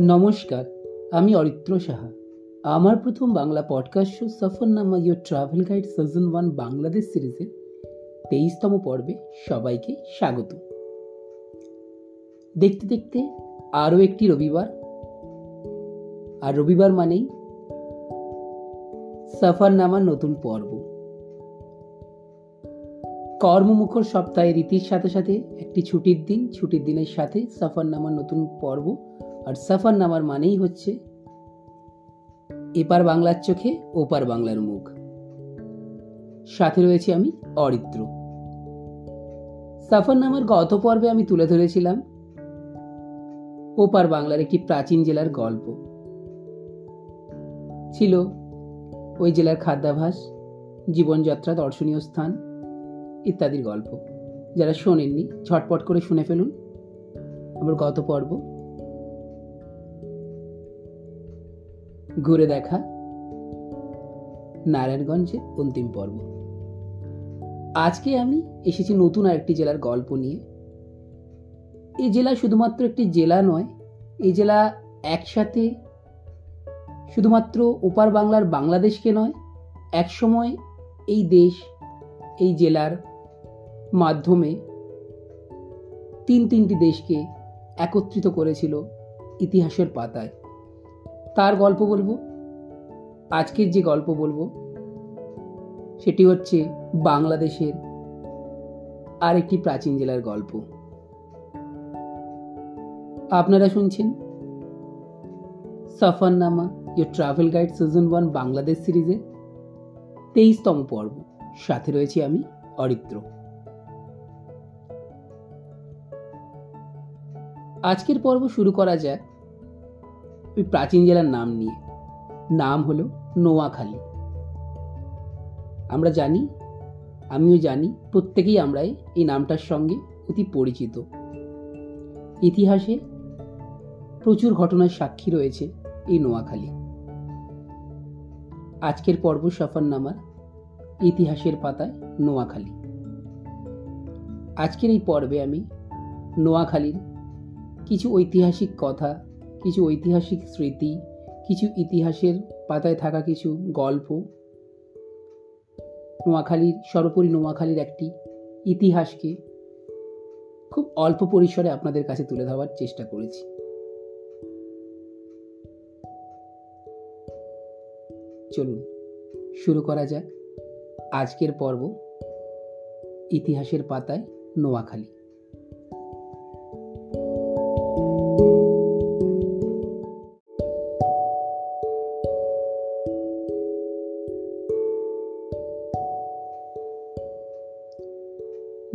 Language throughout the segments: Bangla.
নমস্কার, আমি অরিত্র সাহা। আমার প্রথম Bangla podcast show Safarnama your travel guide season one Bangladesh সিরিজের তেইশতম পর্বে সবাইকে স্বাগত। দেখতে দেখতে আরও একটি রবিবার। আর রবিবার মানেই সফরনামার নতুন পর্ব। কর্মমুখর সপ্তাহে রীতির সাথে সাথে একটি ছুটির দিন, ছুটির দিনের সাথে সফরনামার নতুন পর্ব আর সফর নামার মানেই হচ্ছে এপার বাংলার চোখে, ওপার বাংলার মুখ। সাথে রয়েছে আমি অরিত্র। সফর নামার গত পর্বে আমি তুলে ধরেছিলাম ওপার বাংলার একটি প্রাচীন জেলার গল্প। ছিল ওই জেলার খাদ্যাভাস, জীবনযাত্রা, দর্শনীয় স্থান ইত্যাদির গল্প। যারা শোনেননি, ঝটপট করে শুনে ফেলুন। আমার গত পর্ব ঘুরে দেখা। নারায়ণগঞ্জের অন্তিম পর্ব। আজকে আমি এসেছি নতুন আরেকটি জেলার গল্প নিয়ে। এই জেলা শুধুমাত্র একটি জেলা নয়, এই জেলা একসাথে শুধুমাত্র ওপার বাংলার বাংলাদেশকে নয়, একসময় এই দেশ, এই জেলার মাধ্যমে তিন তিনটি দেশকে একত্রিত করেছিল ইতিহাসের পাতায়। তার গল্প বলব? আজকের যে গল্প বলব, সেটি হচ্ছে বাংলাদেশের আরেকটি প্রাচীন জেলার গল্প। আপনারা শুনছেন Safarnama your travel guide season one Bangladesh সিরিজের তেইশতম পর্ব। সাথে রয়েছি আমি, অরিত্র। আজকের পর্ব শুরু করা যাক ওই প্রাচীন জেলার নাম নিয়ে। নাম হলো নোয়াখালী। আমরা জানি, আমিও জানি, প্রত্যেকেই আমরা এই নামটার সঙ্গে অতি পরিচিত। ইতিহাসে প্রচুর ঘটনার সাক্ষী রয়েছে এই নোয়াখালী। আজকের পর্ব সফরনামার ইতিহাসের পাতায় নোয়াখালী। আজকের এই পর্বে আমি নোয়াখালীর কিছু ঐতিহাসিক কথা কিছু ঐতিহাসিক স্মৃতি, কিছু ইতিহাসের পাতায় থাকা কিছু গল্প। নোয়াখালীর, সর্বোপরি নোয়াখালীর একটি ইতিহাসকে খুব অল্প পরিসরে আপনাদের কাছে তুলে ধরার চেষ্টা করেছি। চলুন, শুরু করা যাক। আজকের পর্ব ইতিহাসের পাতায় নোয়াখালী।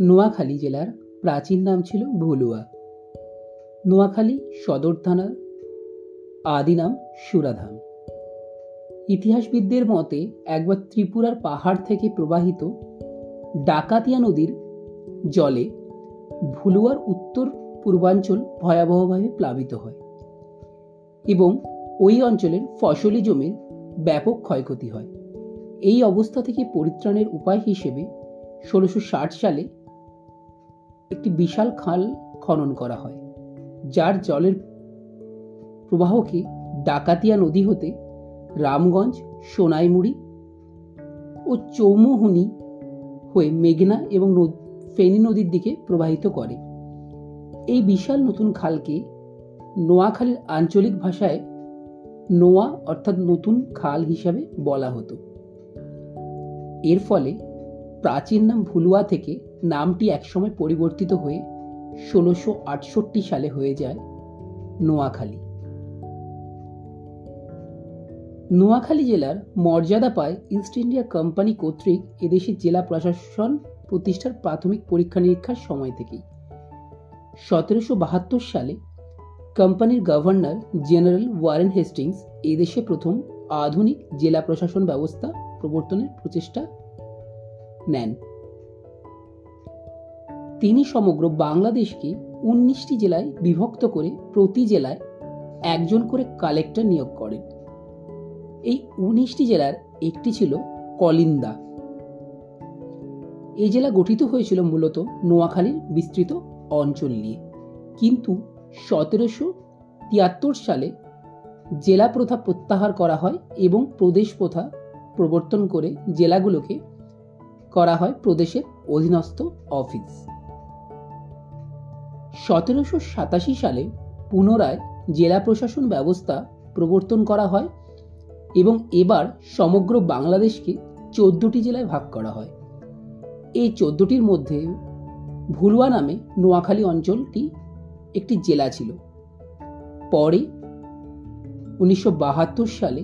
নোয়াখালী জেলার প্রাচীন নাম ছিল ভুলুয়া। নোয়াখালী সদর থানার আদি নাম সুরাধাম। ইতিহাসবিদদের মতে একবার ত্রিপুরার পাহাড় থেকে প্রবাহিত ডাকাতিয়া নদীর জলে ভুলুয়ার উত্তর পূর্বাঞ্চল ভয়াবহভাবে প্লাবিত হয় এবং ওই অঞ্চলের ফসলি জমির ব্যাপক ক্ষয়ক্ষতি হয়। এই অবস্থা থেকে পরিত্রাণের উপায় হিসেবে ষোলোশো সালে একটি বিশাল খাল খনন করা হয়, যার জলের প্রবাহকে ডাকাতিয়া নদী হতে রামগঞ্জ, সোনাইমুড়ি ও চৌমুহুনি হয়ে মেঘনা এবং ফেনী নদীর দিকে প্রবাহিত করে। এই বিশাল নতুন খালকে নোয়াখালীর আঞ্চলিক ভাষায় নোয়া অর্থাৎ নতুন খাল হিসাবে বলা হতো। এর ফলে প্রাচীন নাম ভুলুয়া থেকে নামটি একসময় পরিবর্তিত হয়ে ষোলোশো আটষট্টি সালে হয়ে যায় নোয়াখালী। নোয়াখালী জেলার মর্যাদা পায় ইস্ট ইন্ডিয়া কোম্পানি কর্তৃক এদেশের জেলা প্রশাসন প্রতিষ্ঠার প্রাথমিক পরীক্ষা নিরীক্ষার সময় থেকেই। সতেরোশো বাহাত্তর সালে কোম্পানির গভর্নর জেনারেল ওয়ারেন হেস্টিংস এদেশে প্রথম আধুনিক জেলা প্রশাসন ব্যবস্থা প্রবর্তনের প্রচেষ্টা নেন। তিনি সমগ্র বাংলাদেশকে উনিশটি জেলায় বিভক্ত করে প্রতি জেলায় একজন করে কালেক্টর নিয়োগ করেন। এই উনিশটি জেলার একটি ছিল কলিন্দা। এই জেলা গঠিত হয়েছিল মূলত নোয়াখালীর বিস্তৃত অঞ্চল নিয়ে। কিন্তু সতেরোশো তিয়াত্তর সালে জেলা প্রথা প্রত্যাহার করা হয় এবং প্রদেশ প্রথা প্রবর্তন করে জেলাগুলোকে করা হয় প্রদেশের অধীনস্থ অফিস। সতেরোশো সাতাশি সালে পুনরায় জেলা প্রশাসন ব্যবস্থা প্রবর্তন করা হয় এবং এবার সমগ্র বাংলাদেশকে চোদ্দটি জেলায় ভাগ করা হয়। এই চোদ্দটির মধ্যে ভুলুয়া নামে নোয়াখালী অঞ্চলটি একটি জেলা ছিল। পরে উনিশশো বাহাত্তর সালে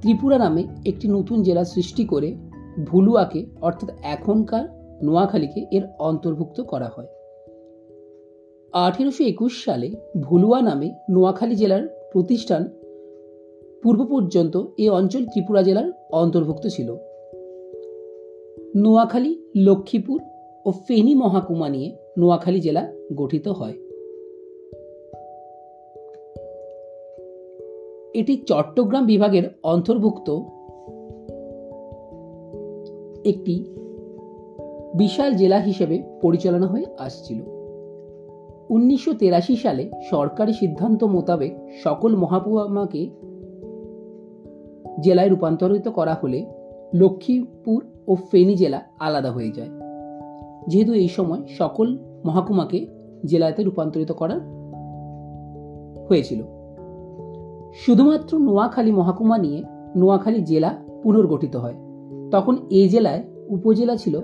ত্রিপুরা নামে একটি নতুন জেলা সৃষ্টি করে ভুলুয়াকে অর্থাৎ এখনকার নোয়াখালীকে, এর অন্তর্ভুক্ত করা হয়। আঠেরোশো একুশ সালে ভুলুয়া নামে নোয়াখালী জেলার প্রতিষ্ঠান পূর্ব পর্যন্ত এ অঞ্চল ত্রিপুরা জেলার অন্তর্ভুক্ত ছিল। নোয়াখালী, লক্ষ্মীপুর ও ফেনী মহাকুমা নিয়ে নোয়াখালী জেলা গঠিত হয়। এটি চট্টগ্রাম বিভাগের অন্তর্ভুক্ত একটি বিশাল জেলা হিসেবে পরিচালনা হয়ে আসছিল। উনিশশো সালে সরকারি সিদ্ধান্ত মোতাবেক সকল মহাপুমাকে জেলায় রূপান্তরিত করা হলে লক্ষ্মীপুর ও ফেনী জেলা আলাদা হয়ে যায়। যেহেতু এই সময় সকল মহাকুমাকে জেলাতে রূপান্তরিত করা হয়েছিল। শুধুমাত্র নোয়াখালী মহাকুমা নিয়ে নোয়াখালী জেলা পুনর্গঠিত হয়। তখন এ জেলায় উপজেলা ছিল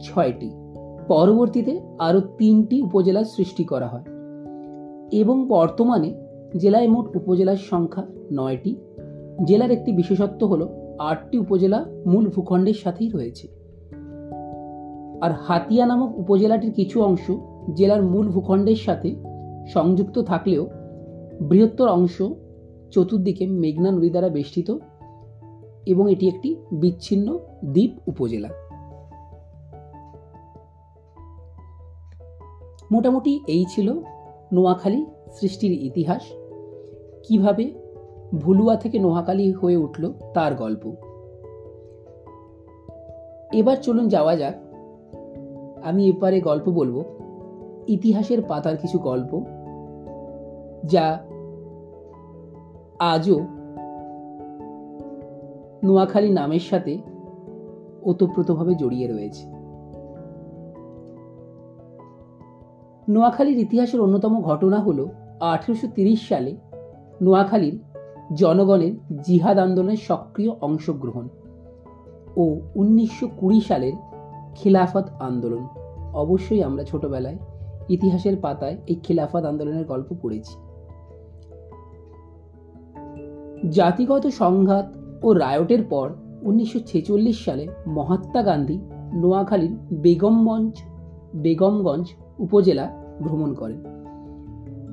ছয়টি। পরবর্তীতে আরও তিনটি উপজেলার সৃষ্টি করা হয় এবং বর্তমানে জেলায় মোট উপজেলার সংখ্যা নয়টি। জেলার একটি বিশেষত্ব হল আটটি উপজেলা মূল ভূখণ্ডের সাথেই রয়েছে। আর হাতিয়া নামক উপজেলাটির কিছু অংশ জেলার মূল ভূখণ্ডের সাথে সংযুক্ত থাকলেও বৃহত্তর অংশ চতুর্দিকে মেঘনা নদী দ্বারা বেষ্টিত এবং এটি একটি বিচ্ছিন্ন দ্বীপ উপজেলা। মোটামুটি এই ছিল নোয়াখালী সৃষ্টির ইতিহাস। কীভাবে ভুলুয়া থেকে নোয়াখালী হয়ে উঠল তার গল্প। এবার চলুন যাওয়া যাক। আমি এপারে গল্প বলব। ইতিহাসের পাতার কিছু গল্প যা আজও নোয়াখালী নামের সাথে ওতপ্রোতভাবে জড়িয়ে রয়েছে। নোয়াখালীর ইতিহাসের অন্যতম ঘটনা হল আঠেরোশো সালে নোয়াখালীর জনগণের জিহাদ আন্দোলনের সক্রিয় অংশগ্রহণ ও উনিশশো কুড়ি সালের খিলাফত আন্দোলন। অবশ্যই আমরা ছোটবেলায় ইতিহাসের পাতায় এই খিলাফত আন্দোলনের গল্প পড়েছি। জাতিগত সংঘাত ও রায়টের পর উনিশশো ছেচল্লিশ সালে মহাত্মা গান্ধী নোয়াখালীর বেগমগঞ্জ বেগমগঞ্জ উপজেলা ভ্রমণ করেন।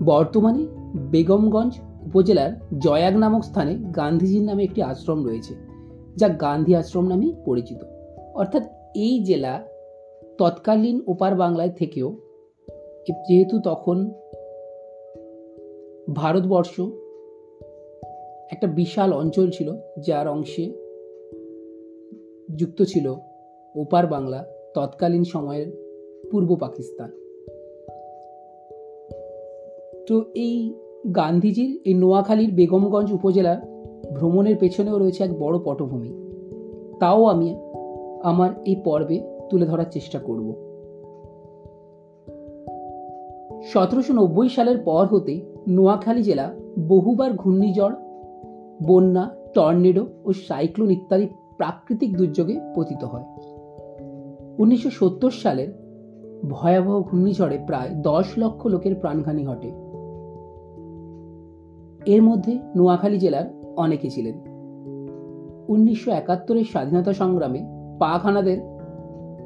বর্তমানে বেগমগঞ্জ উপজেলার জয়াগ নামক স্থানে গান্ধীজির নামে একটি আশ্রম রয়েছে, যা গান্ধী আশ্রম নামে পরিচিত। অর্থাৎ এই জেলা তৎকালীন ওপার বাংলায় থেকেও যেহেতু তখন ভারতবর্ষ একটা বিশাল অঞ্চল ছিল, যার অংশে যুক্ত ছিল ওপার বাংলা তৎকালীন সময়ের পূর্ব পাকিস্তান। তো এই গান্ধীজির, এই নোয়াখালীর বেগমগঞ্জ উপজেলা ভ্রমণের পেছনেও রয়েছে এক বড় পটভূমি। তাও আমি আমার এই পর্বে তুলে ধরার চেষ্টা করব। সতেরোশো নব্বই সালের পর হতে নোয়াখালী জেলা বহুবার ঘূর্ণিঝড়, বন্যা, টর্নেডো ও সাইক্লোন ইত্যাদি প্রাকৃতিক দুর্যোগে পতিত হয়। উনিশশো সত্তর সালের ভয়াবহ ঘূর্ণিঝড়ে প্রায় দশ লক্ষ লোকের প্রাণহানি ঘটে। এর মধ্যে নোয়াখালী জেলার অনেকে ছিলেন। উনিশশো একাত্তরের স্বাধীনতা সংগ্রামে পাখানাদের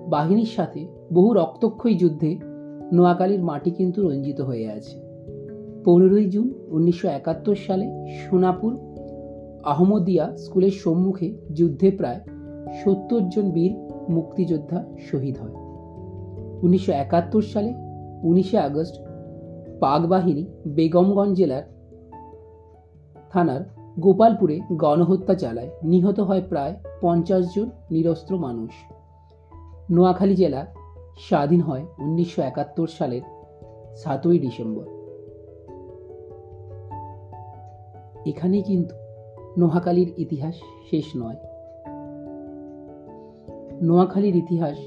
বাহিনীর সাথে বহু রক্তক্ষয়ী যুদ্ধে নোয়াখালীর মাটি কিন্তু রঞ্জিত হয়ে আছে। পনেরোই জুন উনিশশো একাত্তর সালে সোনাপুর আহমদিয়া স্কুলের সম্মুখে যুদ্ধে প্রায় সত্তর জন বীর মুক্তিযোদ্ধা শহীদ হয়। উনিশশো একাত্তর সালে উনিশে আগস্ট পাক বাহিনী বেগমগঞ্জ জেলার থানার গোপালপুরে গণহত্যা চালায়। নিহত হয় প্রায় পঞ্চাশ জন নিরস্ত্র মানুষ। নোয়াখালী জেলা স্বাধীন হয় উনিশশো একাত্তর সালের সাতই ডিসেম্বর। এখানেই কিন্তু নোয়াখালীর ইতিহাস শেষ নয়। নোয়াখালীর ইতিহাস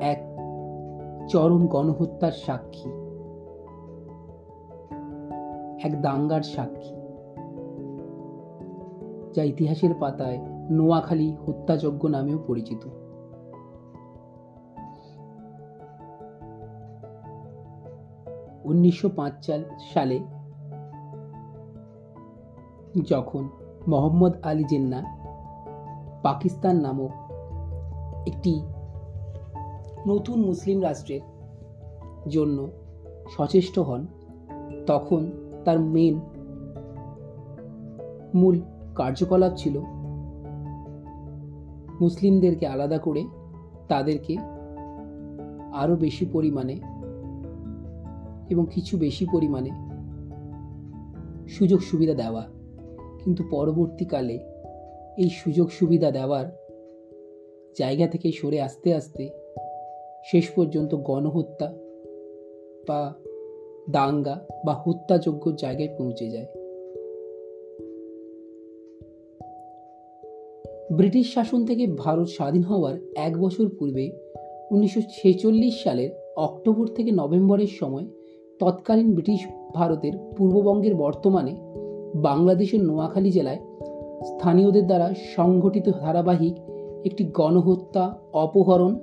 এক চরম গণহত্যার সাক্ষী। এক দাঙ্গার সাক্ষী। যা ইতিহাসের পাতায় নোয়াখালী হত্যাযজ্ঞ নামেও পরিচিত। উনিশশো সালে যখন মোহাম্মদ আলী জিন্না পাকিস্তান নামক একটি নতুন মুসলিম রাষ্ট্রের জন্য সচেষ্ট হন, তখন তার মেন মূল কার্যকলাপ ছিল মুসলিমদেরকে আলাদা করে তাদেরকে আরও বেশি পরিমাণে এবং কিছু বেশি পরিমাণে সুযোগ সুবিধা দেওয়া। কিন্তু পরবর্তীকালে এই সুযোগ সুবিধা দেওয়ার জায়গা থেকে সরে আসতে আসতে শেষ পর্যন্ত গণহত্যা বা দাঙ্গা বা হত্যাযোগ্য জায়গায় পৌঁছে যায়। ব্রিটিশ শাসন থেকে ভারত স্বাধীন হওয়ার এক বছর পূর্বে উনিশশো ছেচল্লিশ সালের অক্টোবর থেকে নভেম্বরের সময় তৎকালীন ব্রিটিশ ভারতের পূর্ববঙ্গের বর্তমানে বাংলাদেশের নোয়াখালী জেলায় স্থানীয়দের দ্বারা সংঘটিত ধারাবাহিক একটি গণহত্যা, অপহরণ,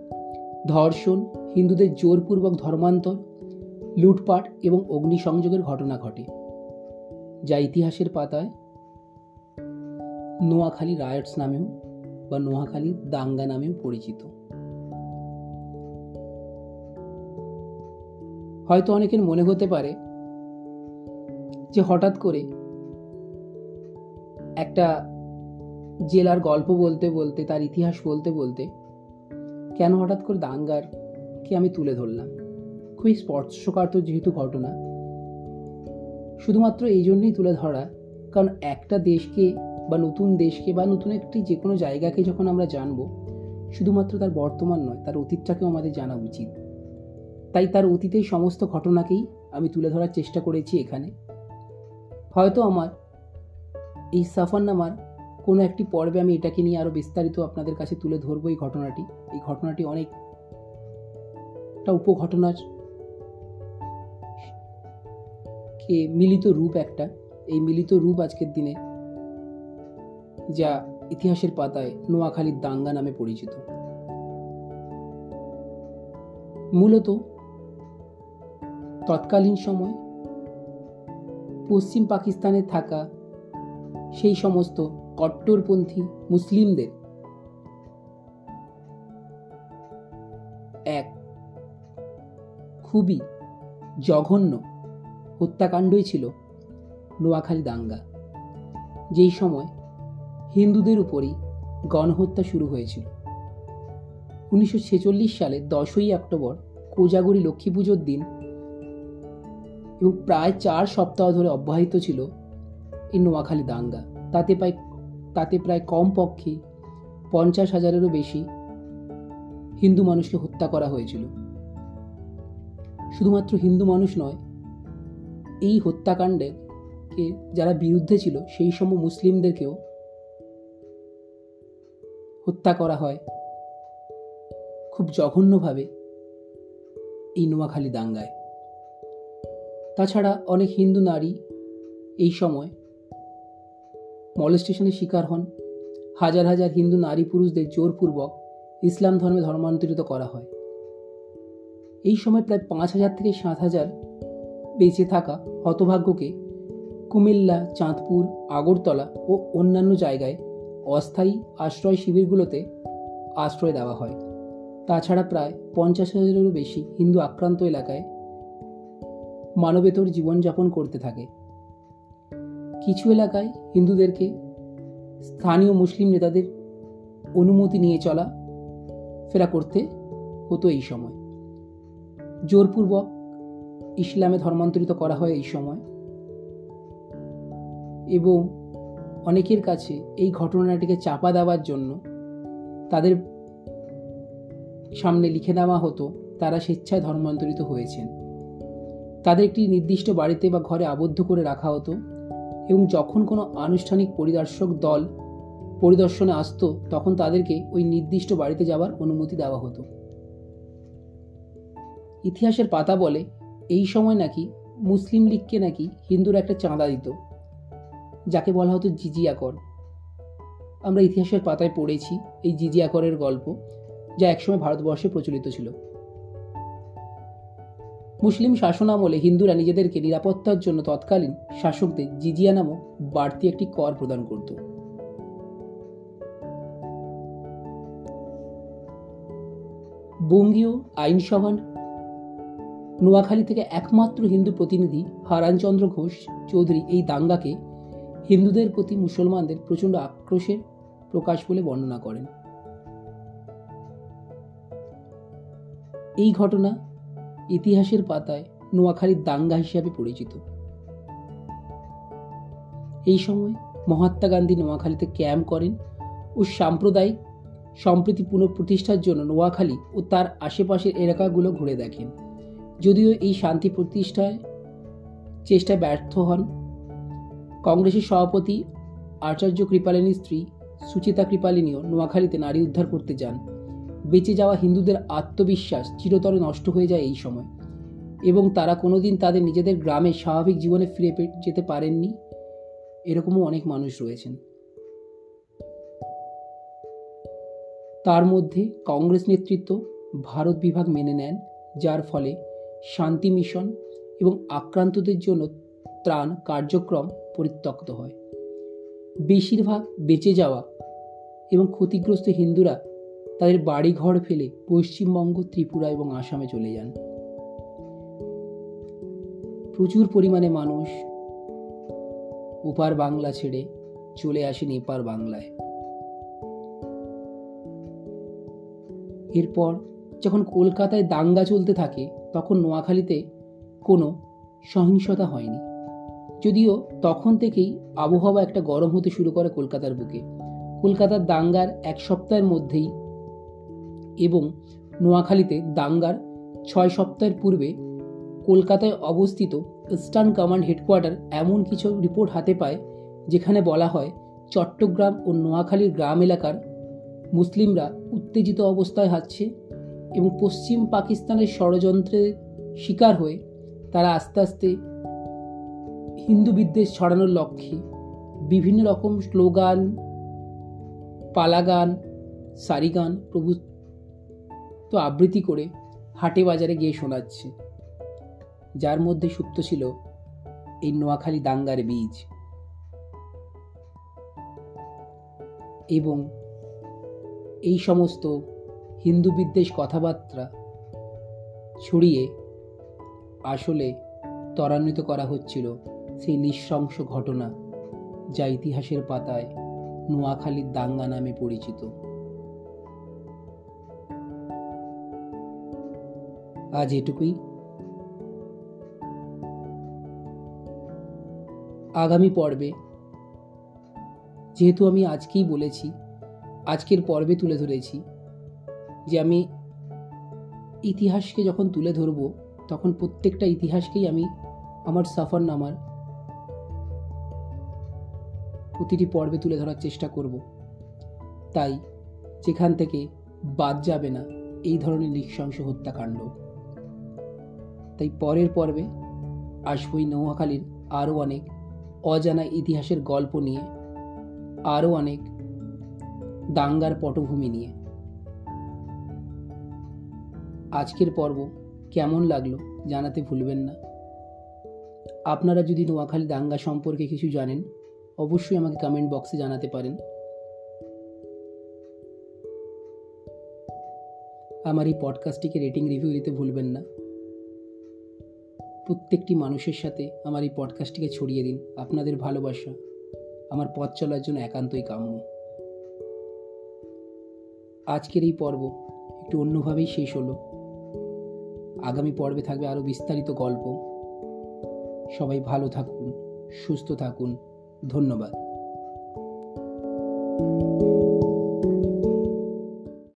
ধর্ষণ, হিন্দুদের জোরপূর্বক ধর্মান্তর লুটপাট এবং অগ্নিসংযোগের ঘটনা ঘটে, যা ইতিহাসের পাতায় নোয়াখালী রায়টস নামেও বা নোয়াখালী দাঙ্গা নামেও পরিচিত। হয়তো অনেকের মনে হতে পারে যে হঠাৎ করে একটা জেলার গল্প বলতে বলতে, তার ইতিহাস বলতে বলতে কেন হঠাৎ করে দাঙ্গার কে আমি তুলে ধরলাম? খুবই স্পর্শকাতর যেহেতু ঘটনা। শুধুমাত্র এই জন্যই তুলে ধরা, কারণ একটা দেশকে বা নতুন দেশকে বা নতুন একটি যে কোনো জায়গাকে যখন আমরা জানব, শুধুমাত্র তার বর্তমান নয়, তার অতীতটাকেও আমাদের জানা উচিত। তাই তার অতীতের সমস্ত ঘটনাকেই আমি তুলে ধরার চেষ্টা করেছি এখানে। হয়তো আমার এই সাফারনামার কোনো একটি পর্বে আমি এটাকে নিয়ে আরও বিস্তারিত আপনাদের কাছে তুলে ধরবো এই ঘটনাটি। এই ঘটনাটি অনেক একটা উপঘটনার কে মিলিত রূপ একটা। এই মিলিত রূপ আজকের দিনে যা ইতিহাসের পাতায় নোয়াখালীর দাঙ্গা নামে পরিচিত। মূলত তৎকালীন সময় পশ্চিম পাকিস্তানে থাকা সেই সমস্ত কট্টরপন্থী মুসলিমদের এক খুবই জঘন্য হত্যাকাণ্ডই ছিল নোয়াখালী দাঙ্গা। যেই সময় হিন্দুদের উপরই গণহত্যা শুরু হয়েছিল। উনিশশো ছেচল্লিশ সালে দশই অক্টোবর কোজাগরি লক্ষ্মী পুজোর দিন এবং প্রায় চার সপ্তাহ ধরে অব্যাহত ছিল এই নোয়াখালী দাঙ্গা। তাতে প্রায় তাতে প্রায় কমপক্ষে পঞ্চাশ হাজারেরও বেশি হিন্দু মানুষকে হত্যা করা হয়েছিল। শুধুমাত্র হিন্দু মানুষ নয় এই হত্যাকাণ্ডের কে যারা বিরুদ্ধে ছিল, সেই সম মুসলিমদেরকেও হত্যা করা হয়। খুব জঘন্যভাবে এই নোয়াখালী দাঙ্গায়। তাছাড়া অনেক হিন্দু নারী এই সময় মলেস্টেশনের শিকার হন। হাজার হাজার হিন্দু নারী পুরুষদের জোরপূর্বক ইসলাম ধর্মে ধর্মান্তরিত করা হয়। এই সময় প্রায় পাঁচ হাজার থেকে সাত হাজার বেঁচে থাকা হতভাগ্যকে কুমিল্লা, চাঁদপুর, আগরতলা ও অন্যান্য জায়গায় অস্থায়ী আশ্রয় শিবিরগুলোতে আশ্রয় দেওয়া হয়। তাছাড়া প্রায় পঞ্চাশ হাজারেরও বেশি হিন্দু আক্রান্ত এলাকায় মানবেতর জীবনযাপন করতে থাকে। কিছু এলাকায় হিন্দুদেরকে স্থানীয় মুসলিম নেতাদের অনুমতি নিয়ে চলা ফেরা করতে হতো এই সময়। জোরপূর্বক ইসলামে ধর্মান্তরিত করা হয় এই সময়। এবং অনেকের কাছে এই ঘটনাটিকে চাপা দেওয়ার জন্য তাদের সামনে লিখে দেওয়া হতো, তারা স্বেচ্ছায় ধর্মান্তরিত হয়েছেন। তাদের একটি নির্দিষ্ট বাড়িতে বা ঘরে আবদ্ধ করে রাখা হতো এবং যখন কোনো আনুষ্ঠানিক পরিদর্শক দল পরিদর্শনে আসতো, তখন তাদেরকে ওই নির্দিষ্ট বাড়িতে যাওয়ার অনুমতি দেওয়া হতো। ইতিহাসের পাতা বলে এই সময় নাকি মুসলিম লীগকে নাকি হিন্দুরা একটা চাঁদা দিত, যাকে বলা হতো জিজিয়া কর আমরা ইতিহাসের পাতায় পড়েছি এই জিজিয়া করের গল্প, যা একসময় ভারতবর্ষে প্রচলিত ছিল। মুসলিম শাসন আমলে হিন্দুরা নিজেদেরকে নিরাপত্তার জন্য তৎকালীন শাসকদের জিজিয়া নামক বাড়তি একটি কর প্রদান করত। বঙ্গীয় আইনসভার নোয়াখালী থেকে একমাত্র হিন্দু প্রতিনিধি হারানচন্দ্র ঘোষ চৌধুরী এই দাঙ্গাকে হিন্দুদের প্রতি মুসলমানদের প্রচণ্ড আক্রোশের প্রকাশ বলে বর্ণনা করেন। এই ঘটনা ইতিহাসের পাতায় নোয়াখালীর দাঙ্গা হিসাবে পরিচিত। এই সময় মহাত্মা গান্ধী নোয়াখালীতে ক্যাম্প করেন ও সাম্প্রদায়িক সম্প্রীতি পুনঃপ্রতিষ্ঠার জন্য নোয়াখালী ও তার আশেপাশের এলাকাগুলো ঘুরে দেখেন। যদিও এই শান্তি প্রতিষ্ঠায় চেষ্টায় ব্যর্থ হন। কংগ্রেসের সভাপতি আচার্য কৃপালিনীর স্ত্রী সুচিতা কৃপালিনীও নোয়াখালীতে নারী উদ্ধার করতে যান। বেঁচে যাওয়া হিন্দুদের আত্মবিশ্বাস চিরতরে নষ্ট হয়ে যায় এই সময়। এবং তারা কোনোদিন তাদের নিজেদের গ্রামে স্বাভাবিক জীবনে ফিরে যেতে পারেননি, এরকমও অনেক মানুষ রয়েছেন। তার মধ্যে কংগ্রেস নেতৃত্ব ভারত বিভাগ মেনে নেন, যার ফলে শান্তি মিশন এবং আক্রান্তদের জন্য ত্রাণ কার্যক্রম পরিত্যক্ত হয়। বেশিরভাগ বেঁচে যাওয়া এবং ক্ষতিগ্রস্ত হিন্দুরা তাদের বাড়িঘর ফেলে পশ্চিমবঙ্গ, ত্রিপুরা এবং আসামে চলে যান। প্রচুর পরিমাণে মানুষ ওপার বাংলা ছেড়ে চলে আসেন এপার বাংলায়। এরপর যখন কলকাতায় দাঙ্গা চলতে থাকে তখন নোয়াখালীতে কোনো সহিংসতা হয়নি। যদিও তখন থেকেই আবহাওয়া একটা গরম হতে শুরু করে কলকাতার বুকে। কলকাতার দাঙ্গার এক সপ্তাহের মধ্যেই এবং নোয়াখালীতে দাঙ্গার ছয় সপ্তাহের পূর্বে কলকাতায় অবস্থিত ইস্টার্ন কমান্ড হেডকোয়ার্টার এমন কিছু রিপোর্ট হাতে পায়, যেখানে বলা হয় চট্টগ্রাম ও নোয়াখালীর গ্রাম এলাকার মুসলিমরা উত্তেজিত অবস্থায় হাঁটছে। এবং পশ্চিম পাকিস্তানের ষড়যন্ত্রের শিকার হয়ে তারা আস্তে আস্তে হিন্দু বিদ্বেষ ছড়ানোর লক্ষ্যে বিভিন্ন রকম স্লোগান, পালাগান, সারিগান প্রভু তো আবৃত্তি করে হাটে বাজারে গিয়ে শোনাচ্ছে, যার মধ্যে সুপ্ত ছিল এই নোয়াখালী দাঙ্গার বীজ এবং এই সমস্ত হিন্দু বিদ্বেষ কথাবার্তা ছড়িয়ে আসলে ত্বরান্বিত করা হচ্ছিল সেই নৃশংস ঘটনা যা ইতিহাসের পাতায় নোয়াখালীর দাঙ্গা নামে পরিচিত। আজ এটুকুই। আগামী পর্বে যেহেতু আমি আজকেই বলেছি, আজকের পর্বে তুলে ধরেছি যে আমি ইতিহাসকে যখন তুলে ধরব, তখন প্রত্যেকটা ইতিহাসকেই আমি আমার সাফার নামার প্রতিটি পর্বে তুলে ধরার চেষ্টা করব। তাই যেখান থেকে বাদ যাবে না এই ধরনের নৃশংস হত্যাকাণ্ড। তাই পরের পর্বে আসবই নৌহাখালীর আরও অনেক অজানা ইতিহাসের গল্প নিয়ে, আরও অনেক দাঙ্গার পটভূমি নিয়ে। আজকের পর্ব কেমন লাগল জানাতে ভুলবেন না। আপনারা যদি নোয়াখালী দাঙ্গা সম্পর্কে কিছু জানেন, অবশ্যই আমাকে কমেন্ট বক্সে জানাতে পারেন। আমার এই পডকাস্টটিকে রেটিং রিভিউ দিতে ভুলবেন না। প্রত্যেকটি মানুষের সাথে আমার এই পডকাস্টটিকে ছড়িয়ে দিন। আপনাদের ভালোবাসা আমার পথ চলার জন্য একান্তই কাম্য। আজকের এই পর্ব একটু অন্যভাবেই শেষ হলো। আগামী পর্বে থাকবে আরও বিস্তারিত গল্প। সবাই ভালো থাকুন সুস্থ থাকুন। ধন্যবাদ।